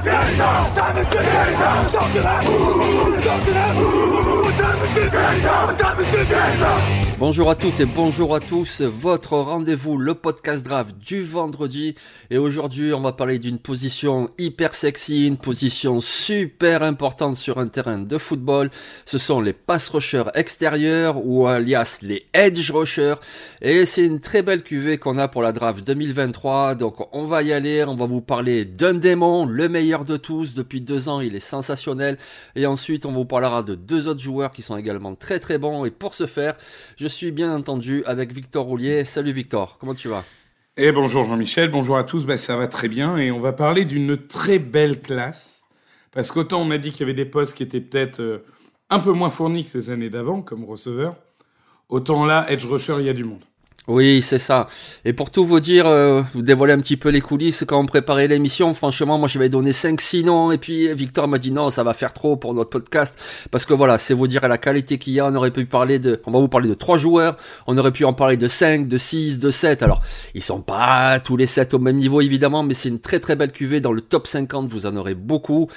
天上，他们是天上，跳起来，呜呜，跳，我他们是天上，他们是天上。Bonjour à toutes et bonjour à tous, votre rendez-vous, le podcast draft du vendredi. Et aujourd'hui, on va parler d'une position hyper sexy, une position super importante sur un terrain de football. Ce sont les pass rushers extérieurs ou alias les edge rushers. Et c'est une très belle cuvée qu'on a pour la draft 2023. Donc on va y aller, on va vous parler d'un démon, le meilleur de tous. Depuis deux ans, il est sensationnel. Et ensuite, on vous parlera de deux autres joueurs qui sont également très très bons. Et pour ce faire, je suis bien entendu avec Victor Roulier. Salut Victor, comment tu vas? Eh bonjour Jean-Michel, bonjour à tous, ben, ça va très bien et on va parler d'une très belle classe. Parce qu'autant on a dit qu'il y avait des postes qui étaient peut-être euh, un peu moins fournis que ces années d'avant, comme receveur, autant là, Edge Rusher, il y a du monde. Oui, c'est ça. Et pour tout vous dire, euh, vous dévoiler un petit peu les coulisses, quand on préparait l'émission, franchement, moi je vais donner 5-6 noms, et puis Victor m'a dit non, ça va faire trop pour notre podcast, parce que voilà, c'est vous dire la qualité qu'il y a, on aurait pu parler de, on va vous parler de 3 joueurs, on aurait pu en parler de 5, de 6, de 7, alors ils sont pas tous les 7 au même niveau évidemment, mais c'est une très très belle cuvée, dans le top 50 vous en aurez beaucoup.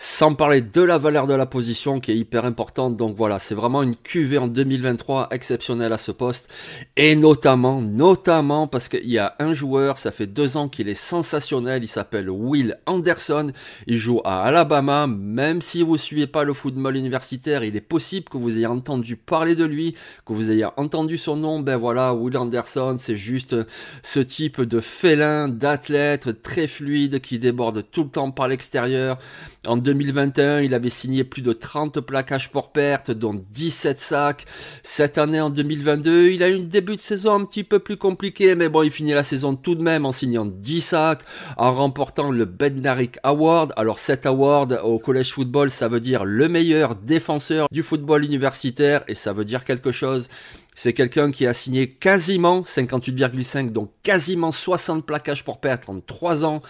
Sans parler de la valeur de la position qui est hyper importante. Donc voilà, c'est vraiment une QV en 2023 exceptionnelle à ce poste. Et notamment, notamment parce qu'il y a un joueur, ça fait deux ans qu'il est sensationnel. Il s'appelle Will Anderson. Il joue à Alabama. Même si vous suivez pas le football universitaire, il est possible que vous ayez entendu parler de lui, que vous ayez entendu son nom. Ben voilà, Will Anderson, c'est juste ce type de félin, d'athlète très fluide qui déborde tout le temps par l'extérieur. En 2021, il avait signé plus de 30 plaquages pour perte, dont 17 sacs. Cette année, en 2022, il a eu un début de saison un petit peu plus compliqué, mais bon, il finit la saison tout de même en signant 10 sacs, en remportant le Bednarik Award. Alors cet award au collège football, ça veut dire le meilleur défenseur du football universitaire, et ça veut dire quelque chose. C'est quelqu'un qui a signé quasiment 58,5, donc quasiment 60 plaquages pour perte en 3 ans.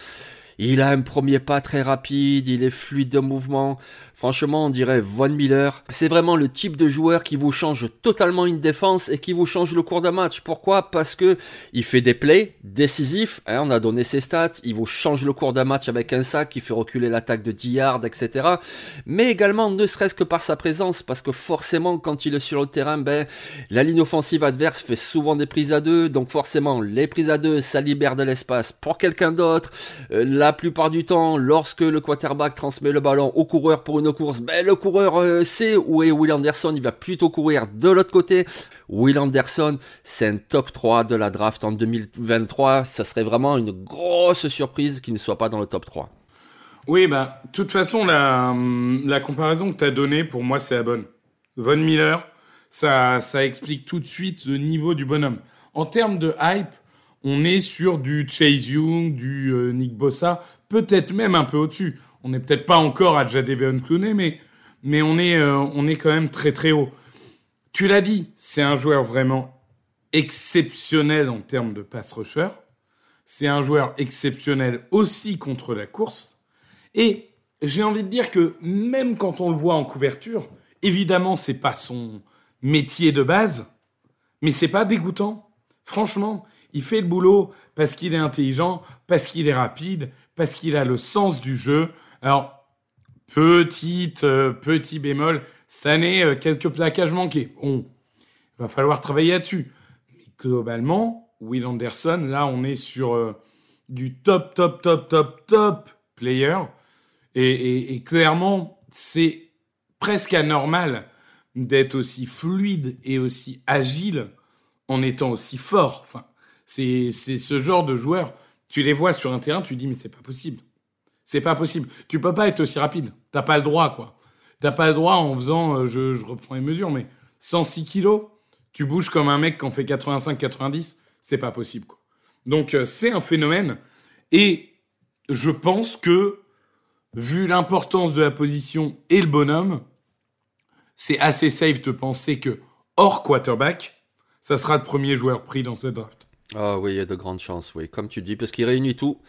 Il a un premier pas très rapide, il est fluide de mouvement. Franchement, on dirait Von Miller. C'est vraiment le type de joueur qui vous change totalement une défense et qui vous change le cours d'un match. Pourquoi? Parce que il fait des plays décisifs. Hein, on a donné ses stats. Il vous change le cours d'un match avec un sac qui fait reculer l'attaque de 10 yards, etc. Mais également, ne serait-ce que par sa présence, parce que forcément, quand il est sur le terrain, ben, la ligne offensive adverse fait souvent des prises à deux. Donc forcément, les prises à deux, ça libère de l'espace pour quelqu'un d'autre. Euh, la plupart du temps, lorsque le quarterback transmet le ballon au coureur pour une course, ben, le coureur euh, sait où est Will Anderson, il va plutôt courir de l'autre côté. Will Anderson, c'est un top 3 de la draft en 2023. Ça serait vraiment une grosse surprise qu'il ne soit pas dans le top 3. Oui, bah, de toute façon, la, la comparaison que tu as donnée, pour moi, c'est la bonne. Von Miller, ça, ça explique tout de suite le niveau du bonhomme. En termes de hype, on est sur du Chase Young, du euh, Nick Bossa, peut-être même un peu au-dessus on n'est peut-être pas encore à Jadavion Clooney, mais, mais on, est, euh, on est quand même très très haut. Tu l'as dit, c'est un joueur vraiment exceptionnel en termes de pass rusher. C'est un joueur exceptionnel aussi contre la course. Et j'ai envie de dire que même quand on le voit en couverture, évidemment, c'est pas son métier de base, mais c'est pas dégoûtant. Franchement, il fait le boulot parce qu'il est intelligent, parce qu'il est rapide, parce qu'il a le sens du jeu, alors, euh, petit bémol, cette année, euh, quelques plaquages manqués. Bon, il va falloir travailler là-dessus. Mais globalement, Will Anderson, là, on est sur euh, du top, top, top, top, top player. Et, clairement, c'est presque anormal d'être aussi fluide et aussi agile en étant aussi fort. Enfin, c'est ce genre de joueur. Tu les vois sur un terrain, tu dis, mais c'est pas possible. C'est pas possible. Tu peux pas être aussi rapide. T'as pas le droit, quoi. T'as pas le droit en faisant, euh, je, reprends les mesures, mais 106 kilos, tu bouges comme un mec qui en fait 85-90, c'est pas possible, quoi. Donc euh, c'est un phénomène. Et je pense que, vu l'importance de la position et le bonhomme, c'est assez safe de penser que, hors quarterback, ça sera le premier joueur pris dans cette draft. Ah oui, il y a de grandes chances, oui, comme tu dis, parce qu'il réunit tout.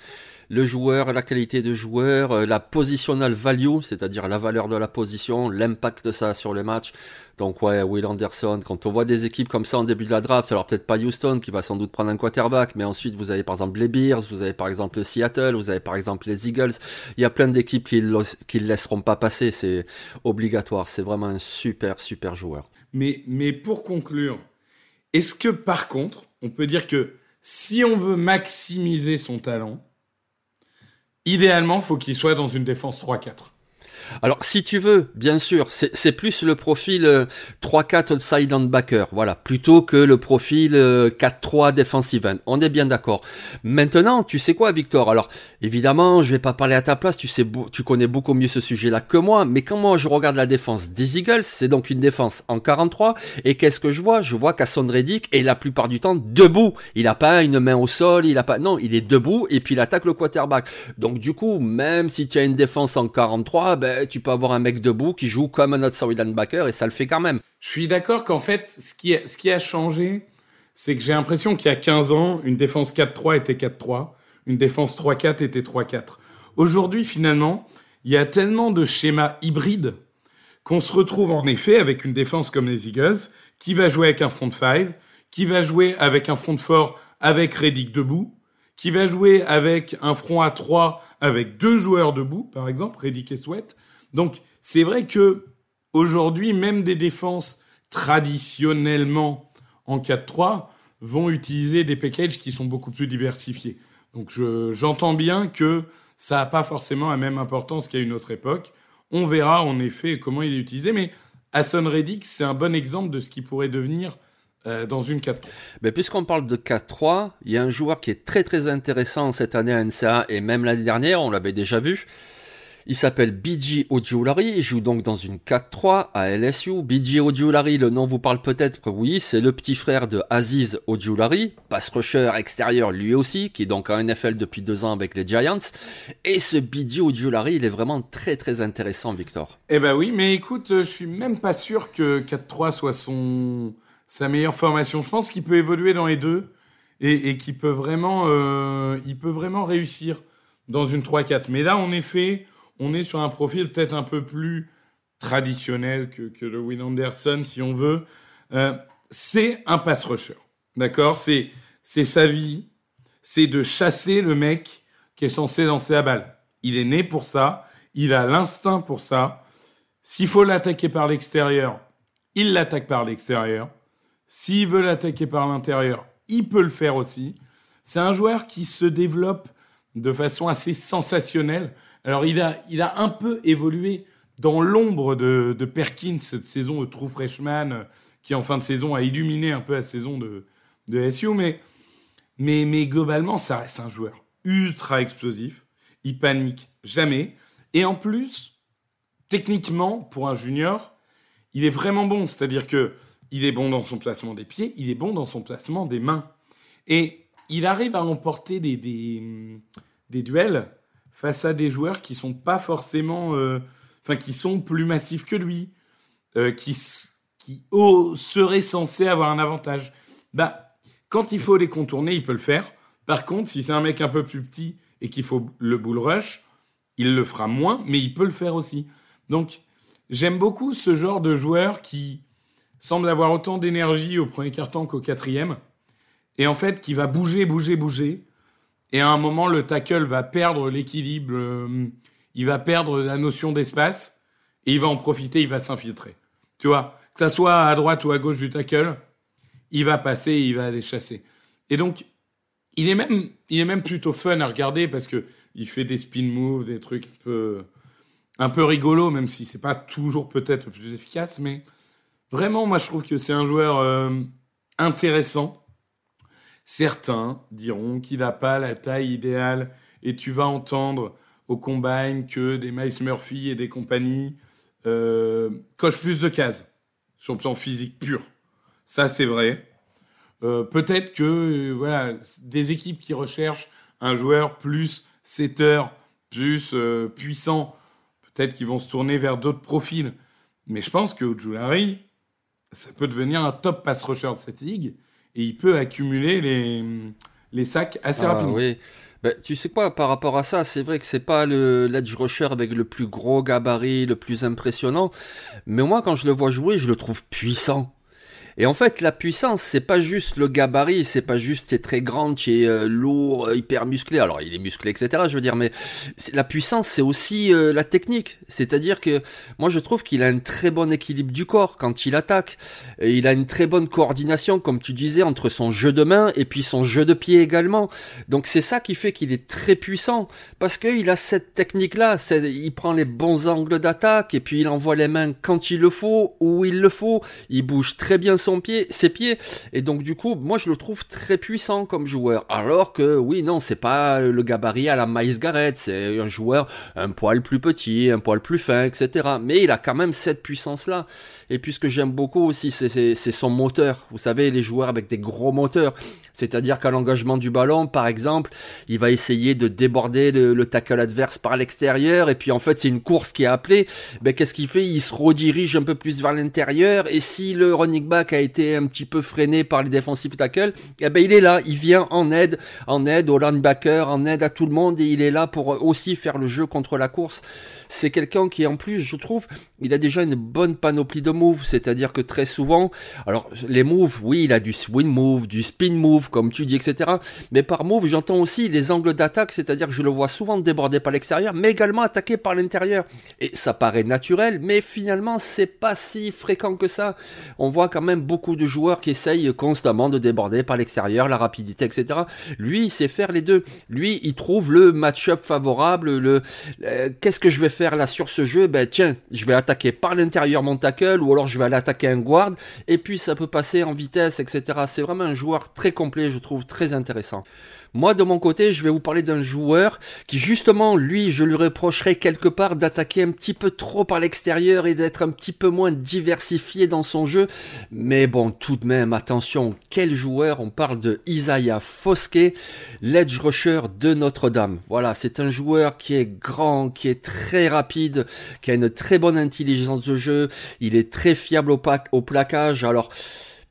Le joueur, la qualité de joueur, euh, la positional value, c'est-à-dire la valeur de la position, l'impact de ça sur le match. Donc ouais, Will Anderson, quand on voit des équipes comme ça en début de la draft, alors peut-être pas Houston qui va sans doute prendre un quarterback, mais ensuite vous avez par exemple les Bears, vous avez par exemple le Seattle, vous avez par exemple les Eagles. Il y a plein d'équipes qui ne laisseront pas passer, c'est obligatoire. C'est vraiment un super, super joueur. Mais, mais pour conclure, est-ce que par contre, on peut dire que si on veut maximiser son talent, idéalement, faut qu'il soit dans une défense 3-4 alors, si tu veux, bien sûr, c'est plus le profil 3-4 euh, side linebacker, voilà, plutôt que le profil 4-3 euh, defensive end. On est bien d'accord. Maintenant, tu sais quoi, Victor? Alors, évidemment, je vais pas parler à ta place, tu sais, tu connais beaucoup mieux ce sujet-là que moi, mais quand moi je regarde la défense des Eagles, c'est donc une défense en 43, et qu'est-ce que je vois? Je vois qu'Asson Reddick est la plupart du temps debout. Il a pas une main au sol, il a pas, non, il est debout, et puis il attaque le quarterback. Donc, du coup, même si tu as une défense en 43, ben, tu peux avoir un mec debout qui joue comme un outside linebacker et ça le fait quand même. Je suis d'accord qu'en fait, ce qui, a, ce qui a changé, c'est que j'ai l'impression qu'il y a 15 ans, une défense 4-3 était 4-3, une défense 3-4 était 3-4. Aujourd'hui, finalement, il y a tellement de schémas hybrides qu'on se retrouve en effet avec une défense comme les Eagles, qui va jouer avec un front 5, qui va jouer avec un front fort avec Reddick debout, qui va jouer avec un front à 3 avec deux joueurs debout, par exemple, Reddick et Sweat, donc, c'est vrai que aujourd'hui, même des défenses traditionnellement en 4-3 vont utiliser des packages qui sont beaucoup plus diversifiés. Donc, j'entends bien que ça n'a pas forcément la même importance qu'à une autre époque. On verra en effet comment il est utilisé, mais Hassan Reddick, c'est un bon exemple de ce qui pourrait devenir euh, dans une 4-3. Mais puisqu'on parle de 4-3, il y a un joueur qui est très très intéressant cette année à NCA et même l'année dernière, on l'avait déjà vu. Il s'appelle BG Ojulari, il joue donc dans une 4-3 à LSU. BG Ojulari, le nom vous parle peut-être, oui, c'est le petit frère de Aziz Ojulari, pass rusher extérieur lui aussi, qui est donc en NFL depuis deux ans avec les Giants. Et ce BG Ojulari, il est vraiment très très intéressant, Victor. Eh ben oui, mais écoute, je suis même pas sûr que 4-3 soit sa meilleure formation. Je pense qu'il peut évoluer dans les deux et, et qu'il peut vraiment, euh, peut vraiment réussir dans une 3-4. Mais là, en effet, on est sur un profil peut-être un peu plus traditionnel que, que le Will Anderson, si on veut. Euh, c'est un pass rusher. D'accord? C'est, c'est sa vie. C'est de chasser le mec qui est censé lancer la balle. Il est né pour ça. Il a l'instinct pour ça. S'il faut l'attaquer par l'extérieur, il l'attaque par l'extérieur. S'il veut l'attaquer par l'intérieur, il peut le faire aussi. C'est un joueur qui se développe de façon assez sensationnelle. Alors, il a, il a un peu évolué dans l'ombre de, Perkins cette saison de True Freshman, euh, qui en fin de saison a illuminé un peu la saison de, de SU, mais, mais, mais globalement, ça reste un joueur ultra explosif. Il panique jamais. Et en plus, techniquement, pour un junior, il est vraiment bon. C'est-à-dire que il est bon dans son placement des pieds, il est bon dans son placement des mains. Et il arrive à emporter des, des, des duels face à des joueurs qui sont pas forcément, euh, qui sont plus massifs que lui, euh, qui qui oh, seraient censés avoir un avantage. Bah, quand il faut les contourner, il peut le faire. Par contre, si c'est un mec un peu plus petit et qu'il faut le bull rush, il le fera moins, mais il peut le faire aussi. Donc, j'aime beaucoup ce genre de joueur qui semble avoir autant d'énergie au premier quart-temps qu'au quatrième, et en fait qui va bouger, bouger, bouger, et à un moment, le tackle va perdre l'équilibre, euh, il va perdre la notion d'espace, et il va en profiter, il va s'infiltrer. Tu vois, que ça soit à droite ou à gauche du tackle, il va passer, il va aller chasser. Et donc, il est même, il est même plutôt fun à regarder parce que il fait des spin moves, des trucs un peu, un peu rigolo, même si c'est pas toujours peut-être le plus efficace, mais vraiment, moi, je trouve que c'est un joueur euh, intéressant Certains diront qu'il n'a pas la taille idéale et tu vas entendre au combine que des Miles Murphy et des compagnies euh, cochent plus de cases sur le plan physique pur. Ça, c'est vrai. Euh, peut-être que euh, voilà, des équipes qui recherchent un joueur plus setter, plus puissant, peut-être qu'ils vont se tourner vers d'autres profils. Mais je pense que Ojulari, ça peut devenir un top pass rusher de cette ligue et il peut accumuler les, les sacs assez Ah, rapidement. oui. Ben, tu sais quoi, par rapport à ça, c'est vrai que c'est pas le l'edge rusher avec le plus gros gabarit, le plus impressionnant, mais moi quand je le vois jouer, je le trouve puissant. Et en fait, la puissance, c'est pas juste le gabarit, c'est pas juste c'est très grand, es euh, lourd, euh, hyper musclé. Alors, il est musclé, etc. Je veux dire, mais c'est- la puissance, c'est aussi euh, la technique. C'est-à-dire que moi, je trouve qu'il a un très bon équilibre du corps quand il attaque. Il a une très bonne coordination, comme tu disais, entre son jeu de main et puis son jeu de pied également. Donc, c'est ça qui fait qu'il est très puissant parce qu'il a cette technique-là. c'est- Il prend les bons angles d'attaque et puis il envoie les mains quand il le faut, où il le faut. Il bouge très bien son ses pieds. Et donc, du coup, moi, je le trouve très puissant comme joueur. Alors que, oui, non, c'est pas le gabarit à la Miles Garrett. C'est un joueur un poil plus petit, un poil plus fin, etc. Mais il a quand même cette puissance-là. Et puis, ce que j'aime beaucoup aussi, c'est- son moteur. Vous savez, les joueurs avec des gros moteurs. C'est-à-dire qu'à l'engagement du ballon, par exemple, il va essayer de déborder le, le tackle adverse par l'extérieur. Et puis, en fait, c'est une course qui est appelée. Ben, qu'est-ce qu'il fait? Il se redirige un peu plus vers l'intérieur. Et si le running back a été un petit peu freiné par les defensive tackles, eh ben, il est là. Il vient en aide, en aide au linebacker, en aide à tout le monde. Et il est là pour aussi faire le jeu contre la course. C'est quelqu'un qui, en plus, je trouve, il a déjà une bonne panoplie de C'est-à-dire que très souvent, alors, les moves, oui, il a du swing move, du spin move, comme tu dis, etc. Mais par move, j'entends aussi les angles d'attaque, c'est-à-dire que je le vois souvent déborder par l'extérieur, mais également attaquer par l'intérieur. Et ça paraît naturel, mais finalement, c'est pas si fréquent que ça. On voit quand même beaucoup de joueurs qui essayent constamment de déborder par l'extérieur, la rapidité, etc. Lui, il sait faire les deux. Lui, il trouve le match-up favorable, le, euh, qu'est-ce que je vais faire là sur ce jeu? Ben, tiens, je vais attaquer par l'intérieur mon tackle, ou alors je vais aller attaquer un guard, et puis ça peut passer en vitesse, etc. C'est vraiment un joueur très complet, je trouve très intéressant. Moi, de mon côté, je vais vous parler d'un joueur qui, justement, lui, je lui reprocherais quelque part d'attaquer un petit peu trop par l'extérieur et d'être un petit peu moins diversifié dans son jeu. Mais bon, tout de même, attention, quel joueur? On parle de Isaiah Foskey, l'edge rusher de Notre-Dame. Voilà, c'est un joueur qui est grand, qui est très rapide, qui a une très bonne intelligence de jeu. Il est très fiable au, au plaquage. Alors,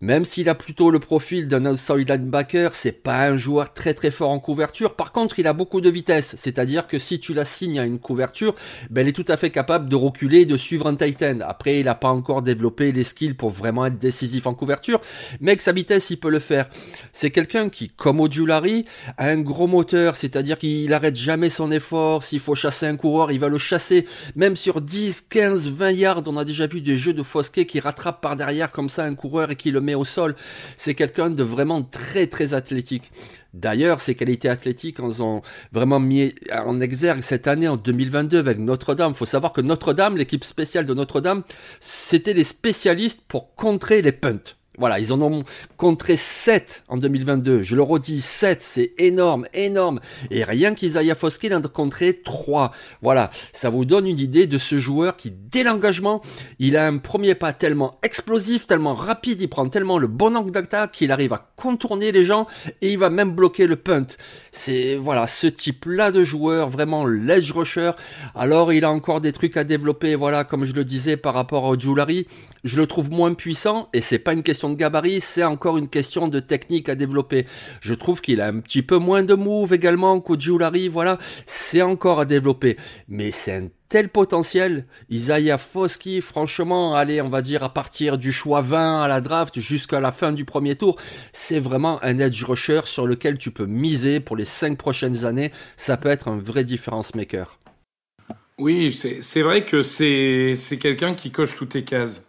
même s'il a plutôt le profil d'un outside linebacker, c'est pas un joueur très très fort en couverture. Par contre, il a beaucoup de vitesse. C'est-à-dire que si tu l'assignes à une couverture, ben, il est tout à fait capable de reculer et de suivre un tight end. Après, il n'a pas encore développé les skills pour vraiment être décisif en couverture. Mais avec sa vitesse, il peut le faire. C'est quelqu'un qui, comme Ojulari, a un gros moteur. C'est-à-dire qu'il arrête jamais son effort. S'il faut chasser un coureur, il va le chasser. Même sur 10, 15, 20 yards, on a déjà vu des jeux de Fosquet qui rattrapent par derrière comme ça un coureur et qui le au sol. C'est quelqu'un de vraiment très très athlétique. D'ailleurs, ses qualités athlétiques en ont vraiment mis en exergue cette année, en 2022, avec Notre-Dame. faut savoir que Notre-Dame, l'équipe spéciale de Notre-Dame, c'était les spécialistes pour contrer les punts. Voilà, ils en ont contré 7 en 2022. Je le redis, 7, c'est énorme, énorme. Et rien qu'Isaiah Foskey en a contré 3. Voilà, ça vous donne une idée de ce joueur qui, dès l'engagement, il a un premier pas tellement explosif, tellement rapide, il prend tellement le bon angle d'attaque qu'il arrive à contourner les gens et il va même bloquer le punt. C'est, voilà, ce type-là de joueur, vraiment l'edge rusher. Alors, il a encore des trucs à développer, voilà, comme je le disais par rapport au Julari. Je le trouve moins puissant et c'est pas une question de gabarit, c'est encore une question de technique à développer. Je trouve qu'il a un petit peu moins de move également qu'au Julari, voilà, c'est encore à développer. Mais c'est un tel potentiel. Isaiah Foskey, franchement, allez, on va dire à partir du choix 20 à la draft jusqu'à la fin du premier tour, c'est vraiment un edge rusher sur lequel tu peux miser pour les 5 prochaines années. Ça peut être un vrai difference maker. Oui, c'est vrai que c'est c'est quelqu'un qui coche toutes les cases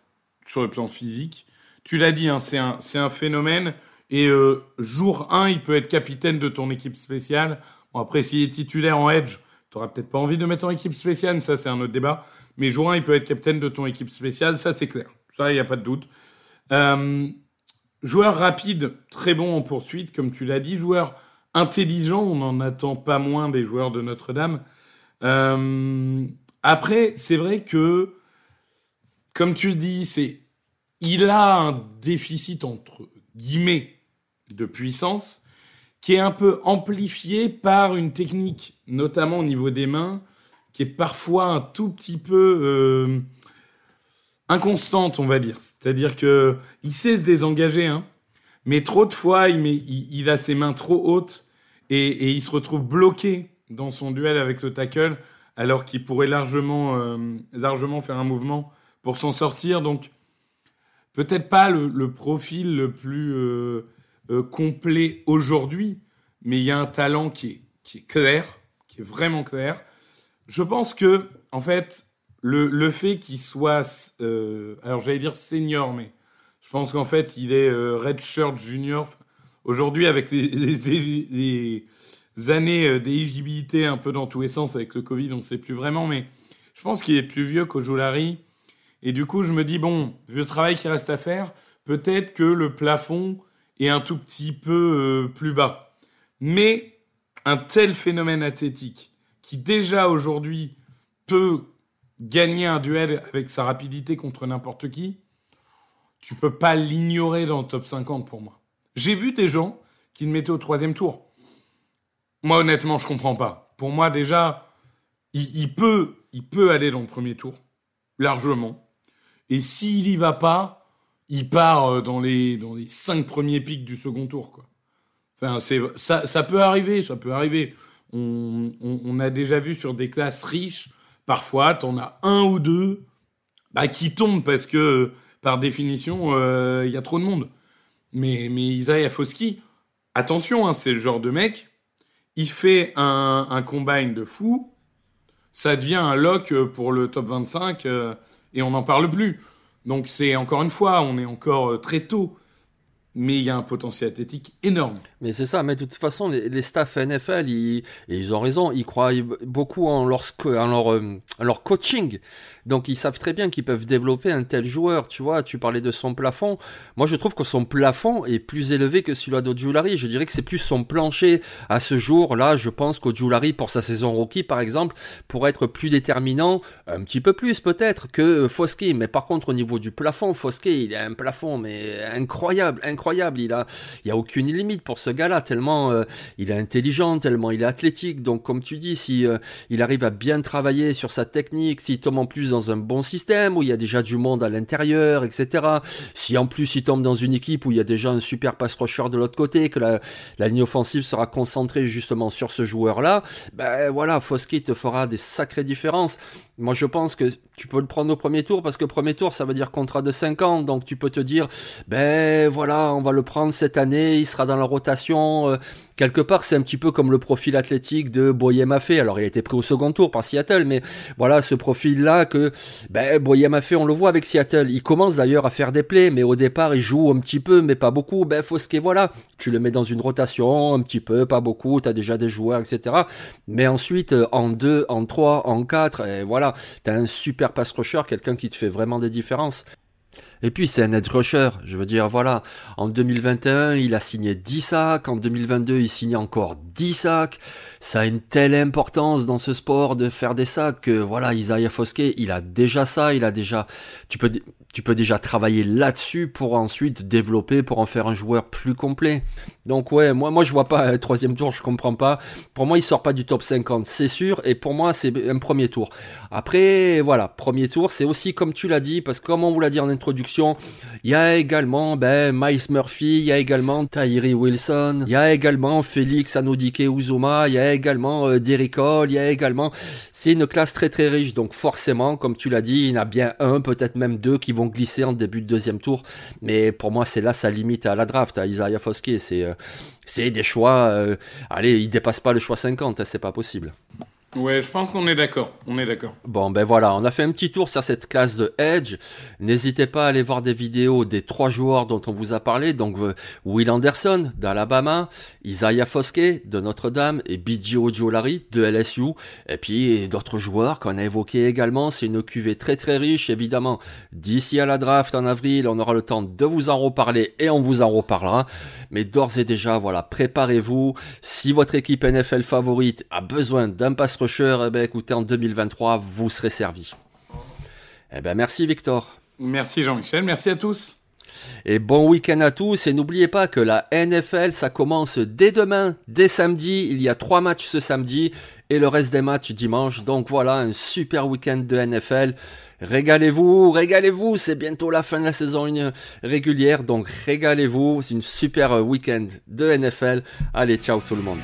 sur le plan physique. Tu l'as dit, hein, c'est un, un phénomène. Et euh, jour 1, il peut être capitaine de ton équipe spéciale. Bon, après, s'il est titulaire en edge, tu n'auras peut-être pas envie de mettre en équipe spéciale, mais ça, c'est un autre débat. Mais jour 1, il peut être capitaine de ton équipe spéciale, ça, c'est clair. Ça, il n'y a pas de doute. Euh, joueur rapide, très bon en poursuite, comme tu l'as dit. Joueur intelligent, on n'en attend pas moins des joueurs de Notre-Dame. Euh, après, c'est vrai que, comme tu dis, c'est, il a un déficit entre guillemets de puissance qui est un peu amplifié par une technique, notamment au niveau des mains, qui est parfois un tout petit peu euh, inconstante, on va dire. C'est-à-dire que il sait se désengager, hein, mais trop de fois, il, met, il, a ses mains trop hautes et, il se retrouve bloqué dans son duel avec le tackle, alors qu'il pourrait largement, euh, largement faire un mouvement pour s'en sortir. Donc, peut-être pas le, profil le plus euh, euh, complet aujourd'hui, mais il y a un talent qui est, qui est clair, qui est vraiment clair. Je pense que, en fait, le, le fait qu'il soit, euh, alors j'allais dire senior, mais je pense qu'en fait, il est redshirt junior. Aujourd'hui, avec les, années d'éligibilité un peu dans tous les sens avec le Covid, on ne sait plus vraiment, mais je pense qu'il est plus vieux qu'Ojolari. Et du coup, je me dis, bon, vu le travail qui reste à faire, peut-être que le plafond est un tout petit peu euh, plus bas. Mais un tel phénomène athlétique qui déjà aujourd'hui peut gagner un duel avec sa rapidité contre n'importe qui, tu peux pas l'ignorer dans le top 50 pour moi. J'ai vu des gens qui le mettaient au troisième tour. Moi, honnêtement, je comprends pas. Pour moi, déjà, il peut, il peut aller dans le premier tour, largement. Et s'il y va pas, il part euh, dans les, dans les cinq premiers pics du second tour, quoi. Enfin, c'est, ça, ça peut arriver, ça peut arriver. On, a déjà vu sur des classes riches, parfois, t'en as un ou deux bah, qui tombent parce que, par définition, il euh, y a trop de monde. Mais, mais Isaiah Foski, attention, hein, c'est le genre de mec, il fait un, un combine de fou, ça devient un lock pour le top 25 euh, et on n'en parle plus. Donc c'est encore une fois, on est encore euh, très tôt mais il y a un potentiel athlétique énorme. Mais c'est ça, mais de toute façon, les, les staffs NFL, ils, ils ont raison, ils croient beaucoup en leur, en leur, euh, leur coaching. Donc ils savent très bien qu'ils peuvent développer un tel joueur. Tu vois, tu parlais de son plafond. Moi, je trouve que son plafond est plus élevé que celui d'Ojulari. Je dirais que c'est plus son plancher à ce jour-là. Je pense qu'Ojulari, pour sa saison rookie, par exemple, pourrait être plus déterminant, un petit peu plus peut-être, que Foskey. Mais par contre, au niveau du plafond, Foskey, il a un plafond mais incroyable, incroyable. Il a, il a aucune limite pour ce gars-là, tellement euh, il est intelligent, tellement il est athlétique. Donc, comme tu dis, si euh, il arrive à bien travailler sur sa technique, s'il tombe en plus dans un bon système où il y a déjà du monde à l'intérieur, etc. Si en plus il tombe dans une équipe où il y a déjà un super pass rusher de l'autre côté, que la, la, ligne offensive sera concentrée justement sur ce joueur-là, ben voilà, Foskey te fera des sacrées différences. Moi, je pense que tu peux le prendre au premier tour parce que premier tour, ça veut dire contrat de 5 ans. Donc, tu peux te dire, ben voilà, on va le prendre cette année, il sera dans la rotation. Euh, quelque part, c'est un petit peu comme le profil athlétique de Boyer Maffé. Alors, il a été pris au second tour par Seattle, mais voilà, ce profil-là que, ben, Boyer Maffé, on le voit avec Seattle. Il commence d'ailleurs à faire des plays, mais au départ, il joue un petit peu, mais pas beaucoup. Ben, Fosquet, voilà, tu le mets dans une rotation, un petit peu, pas beaucoup, tu as déjà des joueurs, etc. Mais ensuite, en 2, en 3, en 4, et voilà, tu as un super pass rusher, quelqu'un qui te fait vraiment des différences. Et puis c'est un edge rusher, je veux dire, voilà, en 2021, il a signé 10 sacs, en 2022, il signe encore 10 sacs. Ça a une telle importance dans ce sport de faire des sacs que, voilà, Isaiah Foskey, il a déjà ça, il a déjà, tu peux, tu peux déjà travailler là-dessus pour ensuite développer, pour en faire un joueur plus complet. Donc ouais, moi, moi je vois pas troisième tour, je comprends pas. Pour moi, il sort pas du top 50, c'est sûr, et pour moi, c'est un premier tour. Après, voilà, premier tour, c'est aussi comme tu l'as dit, parce que comme on vous l'a dit en introduction, il y a également ben, Miles Murphy, il y a également Tyree Wilson, il y a également Félix Anodike Uzuma, il y a également euh, Hall, il y a également... C'est une classe très très riche, donc forcément, comme tu l'as dit, il y en a bien un, peut-être même deux qui vont glisser en début de deuxième tour, mais pour moi, c'est là sa limite à la draft, à Isaiah Foskey, c'est... Euh, des choix, euh, allez, il dépasse pas le choix 50, hein, c'est pas possible. Ouais, je pense qu'on est d'accord. On est d'accord. Bon, ben voilà, on a fait un petit tour sur cette classe de Edge. N'hésitez pas à aller voir des vidéos des trois joueurs dont on vous a parlé. Donc, euh, Will Anderson d'Alabama, Isaiah Foskey de Notre-Dame et BJ Ojolari de LSU. Et puis, d'autres joueurs qu'on a évoqués également. C'est une cuvée très très riche, évidemment. D'ici à la draft en avril, on aura le temps de vous en reparler et on vous en reparlera. Mais d'ores et déjà, voilà, préparez-vous. Si votre équipe NFL favorite a besoin d'un pass rusher, eh ben, écoutez, en 2023, vous serez servi. Eh ben, merci Victor. Merci Jean-Michel, merci à tous. Et bon week-end à tous et n'oubliez pas que la NFL ça commence dès demain, dès samedi. Il y a trois matchs ce samedi et le reste des matchs dimanche. Donc voilà un super week-end de NFL. Régalez-vous, régalez-vous, c'est bientôt la fin de la saison régulière, donc régalez-vous, c'est une super week-end de NFL. Allez, ciao tout le monde.